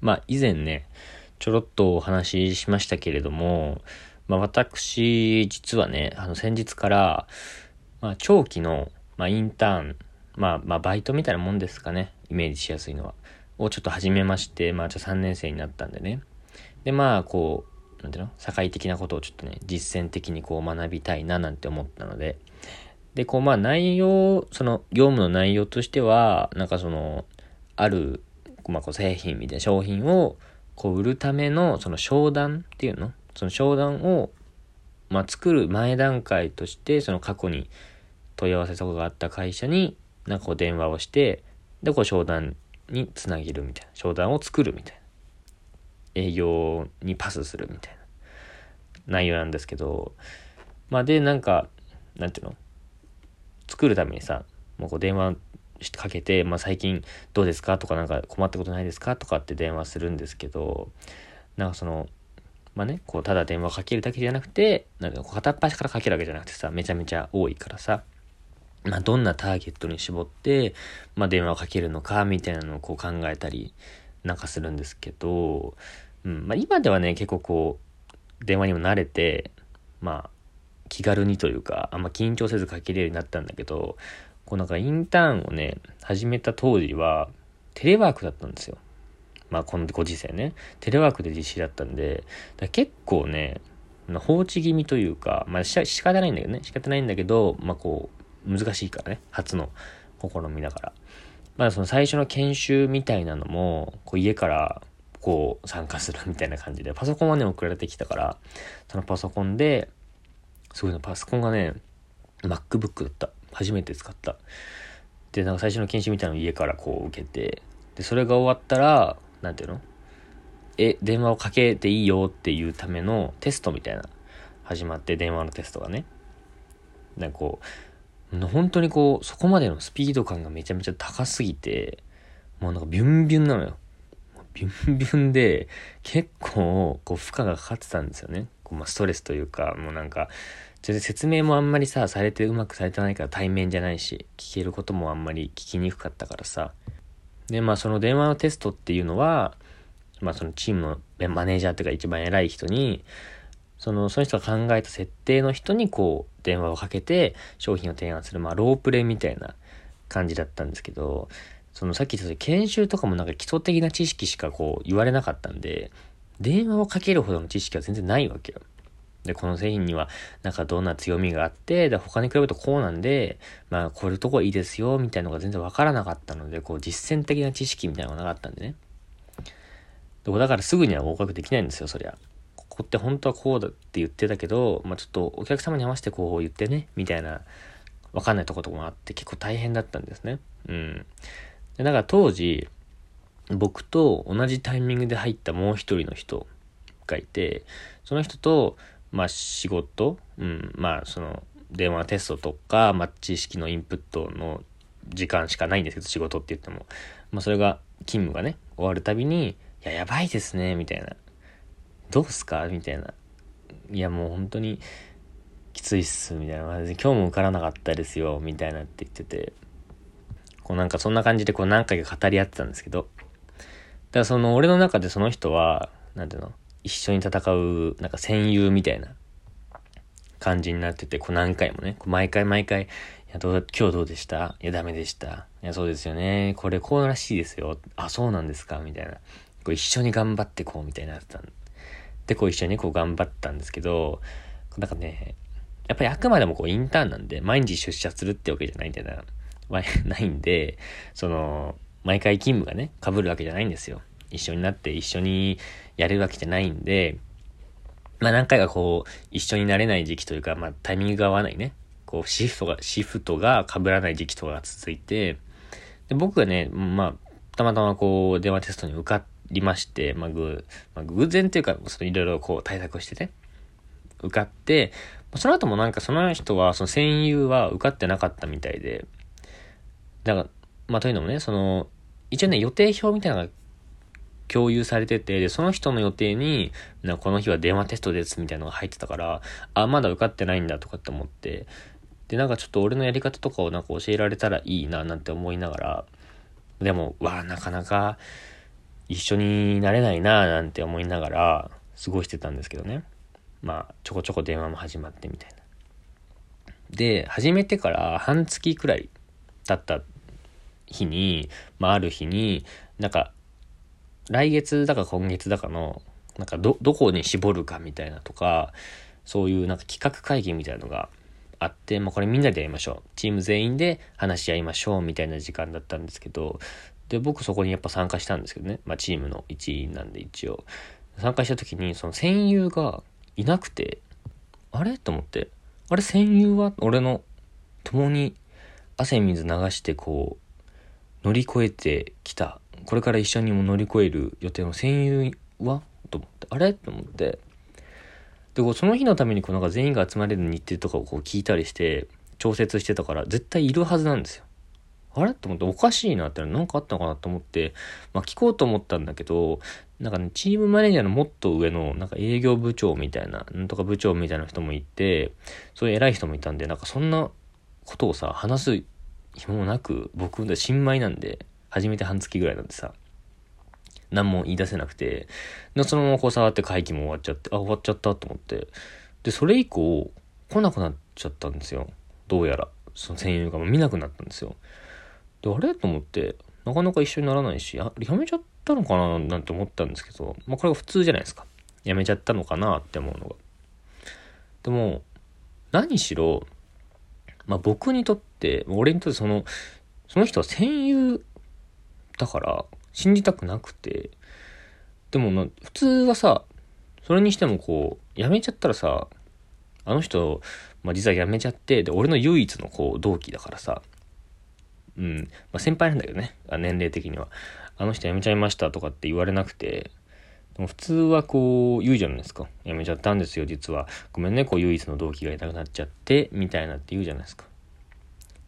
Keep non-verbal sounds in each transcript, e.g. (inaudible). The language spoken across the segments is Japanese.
まあ以前ね、ちょろっとお話ししましたけれども、まあ私、実はね、あの先日から、まあ長期の、まあインターン、まあまあバイトみたいなもんですかね、イメージしやすいのは。をちょっと始めまして、まあじゃあ3年生になったんでね。で、まあこう、なんていうの？社会的なことをちょっとね、実践的にこう学びたいななんて思ったので、で、こうまあ内容、その業務の内容としては、なんかその、あるまあ、こう製品みたいな商品をこう売るためのその商談っていうのその商談を、まあ、作る前段階としてその過去に問い合わせとかがあった会社になんかこう電話をしてでこう商談につなげるみたいな。商談を作るみたいな営業にパスするみたいな。内容なんですけどまあでなんかなんていうの？作るためにさもうこう電話かけて、まあ、最近どうですか？とかなんか困ったことないですか？とかって電話するんですけど、なんかその、まあね、こうただ電話かけるだけじゃなくて、なんか片っ端からかけるわけじゃなくてさ、めちゃめちゃ多いからさ、まあどんなターゲットに絞って、まあ電話をかけるのかみたいなのをこう考えたりなんかするんですけど、うん、まあ今ではね、結構こう、電話にも慣れて、まあ気軽にというか、あんま緊張せずかけるようになったんだけど、こうなんかインターンをね、始めた当時は、テレワークだったんですよ。まあこのご時世ね。テレワークで実施だったんで、結構ね、放置気味というか、まあ仕方ないんだけどね。仕方ないんだけど、まあこう、難しいからね。初の試みだから。まあその最初の研修みたいなのも、こう家からこう参加するみたいな感じで、パソコンはね、送られてきたから、そのパソコンで、すごいの、パソコンがね、MacBook だった。初めて使った。で、なんか最初の研修みたいなのを家からこう受けて、で、それが終わったら、なんていうのえ、電話をかけていいよっていうためのテストみたいな、始まって電話のテストがね。なんかこう、本当にこう、そこまでのスピード感がめちゃめちゃ高すぎて、もうなんかビュンビュンなのよ。ビュンビュンで、結構、こう、負荷がかかってたんですよね。こうまあ、ストレスというか、もうなんか、全然説明もあんまりさ、されてうまくされてないから対面じゃないし、聞けることもあんまり聞きにくかったからさ。で、まあその電話のテストっていうのは、まあそのチームのマネージャーっていうか一番偉い人に、その、その人が考えた設定の人にこう、電話をかけて商品を提案する、まあロープレイみたいな感じだったんですけど、そのさっき言った研修とかもなんか基礎的な知識しかこう言われなかったんで、電話をかけるほどの知識は全然ないわけよ。で、この製品には、なんかどんな強みがあって、で、他に比べるとこうなんで、まあ、こういうとこいいですよ、みたいなのが全然わからなかったので、こう、実践的な知識みたいなのがなかったんでね。で、だからすぐには合格できないんですよ、そりゃ。ここって本当はこうだって言ってたけど、まあ、ちょっとお客様に合わせてこう言ってね、みたいな、わかんないとことかもあって、結構大変だったんですね。うん。で、だから当時、僕と同じタイミングで入ったもう一人の人がいて、その人と、まあ仕事、うん、まあその電話テストとか、まあ知識のインプットの時間しかないんですけど、仕事って言っても。まあそれが、勤務がね、終わるたびに、いや、やばいですね、みたいな。どうすか？みたいな。いや、もう本当に、きついっす、みたいな。今日も受からなかったですよ、みたいなって言ってて。こうなんかそんな感じでこう何回か語り合ってたんですけど。だからその俺の中でその人は、なんていうの？一緒に戦う、なんか戦友みたいな感じになってて、こう何回もね、こう毎回毎回、いや、どう、今日どうでした？いや、ダメでした。いや、そうですよね。これこうらしいですよ。あ、そうなんですか？みたいな。こう一緒に頑張ってこうみたいになってたんで、こう一緒にこう頑張ったんですけど、なんかね、やっぱりあくまでもこうインターンなんで、毎日出社するってわけじゃないんだよな。ないんで、その、毎回勤務がね、被るわけじゃないんですよ。一緒になって一緒にやるわけじゃないんで、まあ何回かこう、一緒になれない時期というか、まあタイミングが合わないね。こう、シフトが、シフトが被らない時期とかが続いて、で、僕がね、まあ、たまたまこう、電話テストに受かりまして、まあ、ぐ、まあ、偶然っていうか、そのいろいろこう対策をしてね、受かって、その後もなんかその人は、その戦友は受かってなかったみたいで、だから、まあというのもね、その、一応ね、予定表みたいなのが共有されてて、で、その人の予定に、なこの日は電話テストですみたいなのが入ってたから、あ、まだ受かってないんだとかって思って、で、なんかちょっと俺のやり方とかをなんか教えられたらいいななんて思いながら、でも、わあ、なかなか一緒になれないななんて思いながら過ごしてたんですけどね。まあ、ちょこちょこ電話も始まってみたいな。で、始めてから半月くらい経った日に、まあ、ある日に、なんか、来月だか今月だかの、なんかど、どこに絞るかみたいなとか、そういうなんか企画会議みたいなのがあって、まあ、これみんなでやりましょう。チーム全員で話し合いましょうみたいな時間だったんですけど、で、僕そこにやっぱ参加したんですけどね。まあ、チームの一員なんで一応。参加した時に、その戦友がいなくて、あれ？と思って、あれ戦友は？俺の共に汗水流してこう、乗り越えてきた。これから一緒にも乗り越える予定の戦友は？と思って、あれ？と思って。で、こうその日のためにこうなんか全員が集まれる日程とかをこう聞いたりして、調節してたから、絶対いるはずなんですよ。あれ？と思って。おかしいなって。何かあったのかなと思って、まあ聞こうと思ったんだけど、なんかね、チームマネージャーのもっと上の、なんか営業部長みたいな、なんとか部長みたいな人もいて、そういう偉い人もいたんで、なんかそんなことをさ、話す暇もなく、僕で新米なんで、初めて半月ぐらいなんでさ、何も言い出せなくて、で、そのままこう触って会議も終わっちゃって、あ、終わっちゃったと思って、で、それ以降、来なくなっちゃったんですよ。どうやら。その戦友が見なくなったんですよ。で、あれと思って、なかなか一緒にならないし、ややめちゃったのかななんて思ったんですけど、まあこれが普通じゃないですか。やめちゃったのかなって思うのが。でも、何しろ、まあ僕にとって、俺にとってその、その人は戦友だから信じたくなくて、でもな、普通はさ、それにしてもこう、やめちゃったらさ、あの人、まあ、実は辞めちゃって、で、俺の唯一のこう、同期だからさ、うん。まあ、先輩なんだけどね。年齢的には。あの人辞めちゃいましたとかって言われなくて、でも普通はこう言うじゃないですか。辞めちゃったんですよ、実は。ごめんね、こう唯一の同期がいなくなっちゃって、みたいなって言うじゃないですか。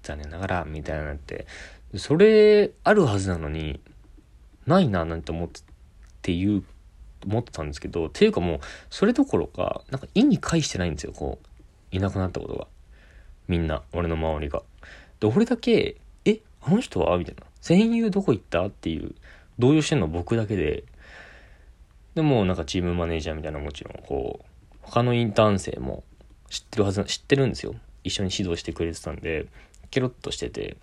残念ながら、みたいなって。それ、あるはずなのに、ないな、なんて思って言う、思ってたんですけど、っていうかもう、それどころか、なんか意に介してないんですよ、こう。いなくなったことが。みんな、俺の周りが。で、俺だけ、えあの人は？みたいな。戦友どこ行った？っていう、動揺してんの僕だけで、でもなんかチームマネージャーみたいなもちろん、こう、他のインターン生も知ってるはず、知ってるんですよ。一緒に指導してくれてたんで、ケロッとしてて。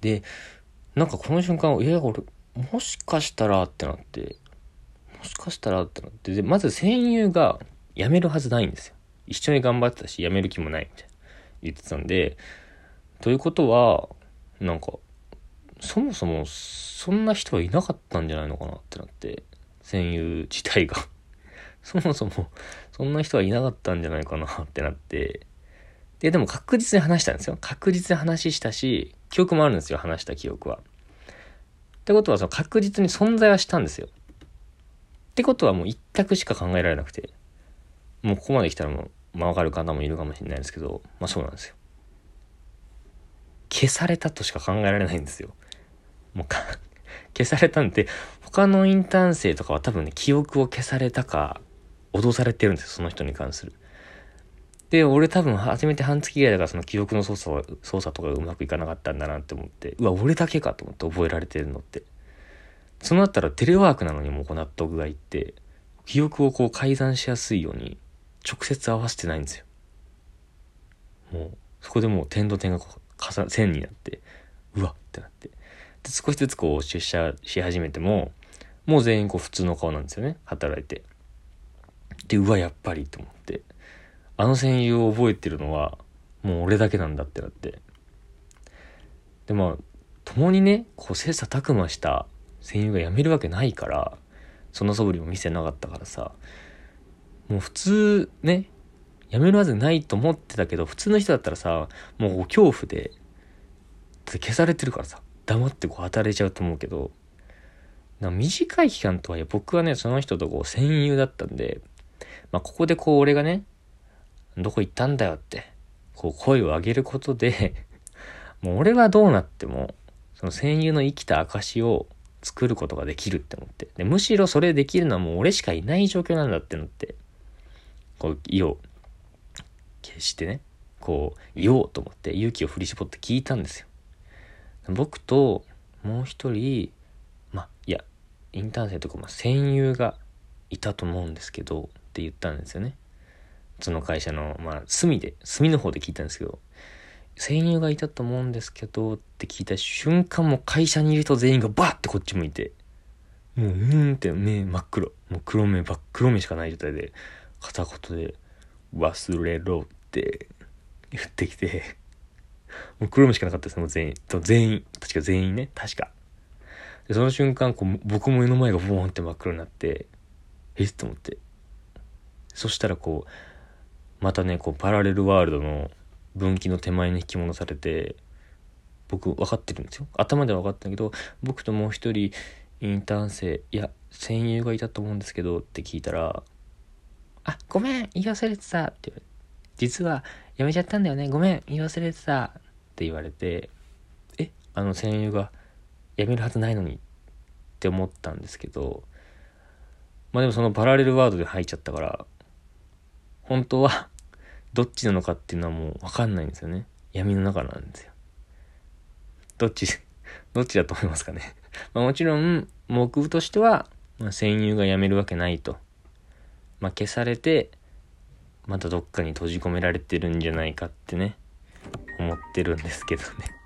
で、なんかこの瞬間、いや、俺、もしかしたらってなって、もしかしたらってなって、で、まず戦友が辞めるはずないんですよ。一緒に頑張ってたし、辞める気もないみたいな。言ってたんで、ということは、なんか、そもそもそんな人はいなかったんじゃないのかなってなって、戦友自体が。(laughs) そもそもそんな人はいなかったんじゃないかなってなって、で、でも確実に話したんですよ。確実に話したし、記憶もあるんですよ、話した記憶は。ってことは、その確実に存在はしたんですよ。ってことはもう一択しか考えられなくて、もうここまで来たらもう、まあわかる方もいるかもしれないですけど、まあそうなんですよ。消されたとしか考えられないんですよ。もうか (laughs) 消されたんで、他のインターン生とかは多分ね、記憶を消されたか、脅されてるんですよ、その人に関する。で、俺多分初めて半月ぐらいだからその記憶の操作操作とかうまくいかなかったんだなって思って、うわ、俺だけかと思って覚えられてるのって。そのあったらテレワークなのにもこう納得がいって、記憶をこう改ざんしやすいように直接合わせてないんですよ。もう、そこでもう点と点がこう線になって、うわってなって。で、少しずつこう出社し始めても、もう全員こう普通の顔なんですよね。働いて。で、うわ、やっぱりと思って。あの戦友を覚えてるのは、もう俺だけなんだってなって。で、まあ、共にね、こう切磋琢磨した戦友が辞めるわけないから、その素振りも見せなかったからさ、もう普通ね、やめるはずないと思ってたけど、普通の人だったらさ、もう恐怖で、消されてるからさ、黙ってこう働いちゃうと思うけど、な短い期間とはいえ僕はね、その人とこう戦友だったんで、まあここでこう俺がね、どこ行ったんだよって、こう声を上げることで (laughs) もう俺はどうなっても、その戦友の生きた証を作ることができるって思って。で、むしろそれできるのはもう俺しかいない状況なんだってのって、こう、意を決してね、こう、言おうと思って勇気を振り絞って聞いたんですよ。僕ともう一人、まあ、いや、インターン生とか、ま、戦友がいたと思うんですけどって言ったんですよねその会社のまあ隅で隅の方で聞いたんですけど戦友がいたと思うんですけどって聞いた瞬間も会社にいる人全員がバッてこっち向いてもううーんって目真っ黒もう黒目真っ黒目しかない状態で片言で「忘れろ」って言ってきてもう黒目しかなかったですねもう全員。全員確か全員ね確か。でその瞬間こう僕も目の前がボーンって真っ黒になってえっ？と思って。そしたらこうまたねこうパラレルワールドの分岐の手前に引き戻されて僕分かってるんですよ。頭では分かったんだけど僕ともう一人インターン生いや戦友がいたと思うんですけどって聞いたら「あごめん言い忘れてた」って言われて「実はやめちゃったんだよね。ごめん言い忘れてた」って言われて「えあの戦友が辞めるはずないのに」って思ったんですけどまあでもそのパラレルワードで入っちゃったから本当は (laughs) どっちなのかっていうのはもう分かんないんですよね。闇の中なんですよ。どっち (laughs) どっちだと思いますかね。(laughs) まあもちろん目標としては、まあ、戦友が辞めるわけないと。まあ消されてまたどっかに閉じ込められてるんじゃないかってね思ってるんですけどね。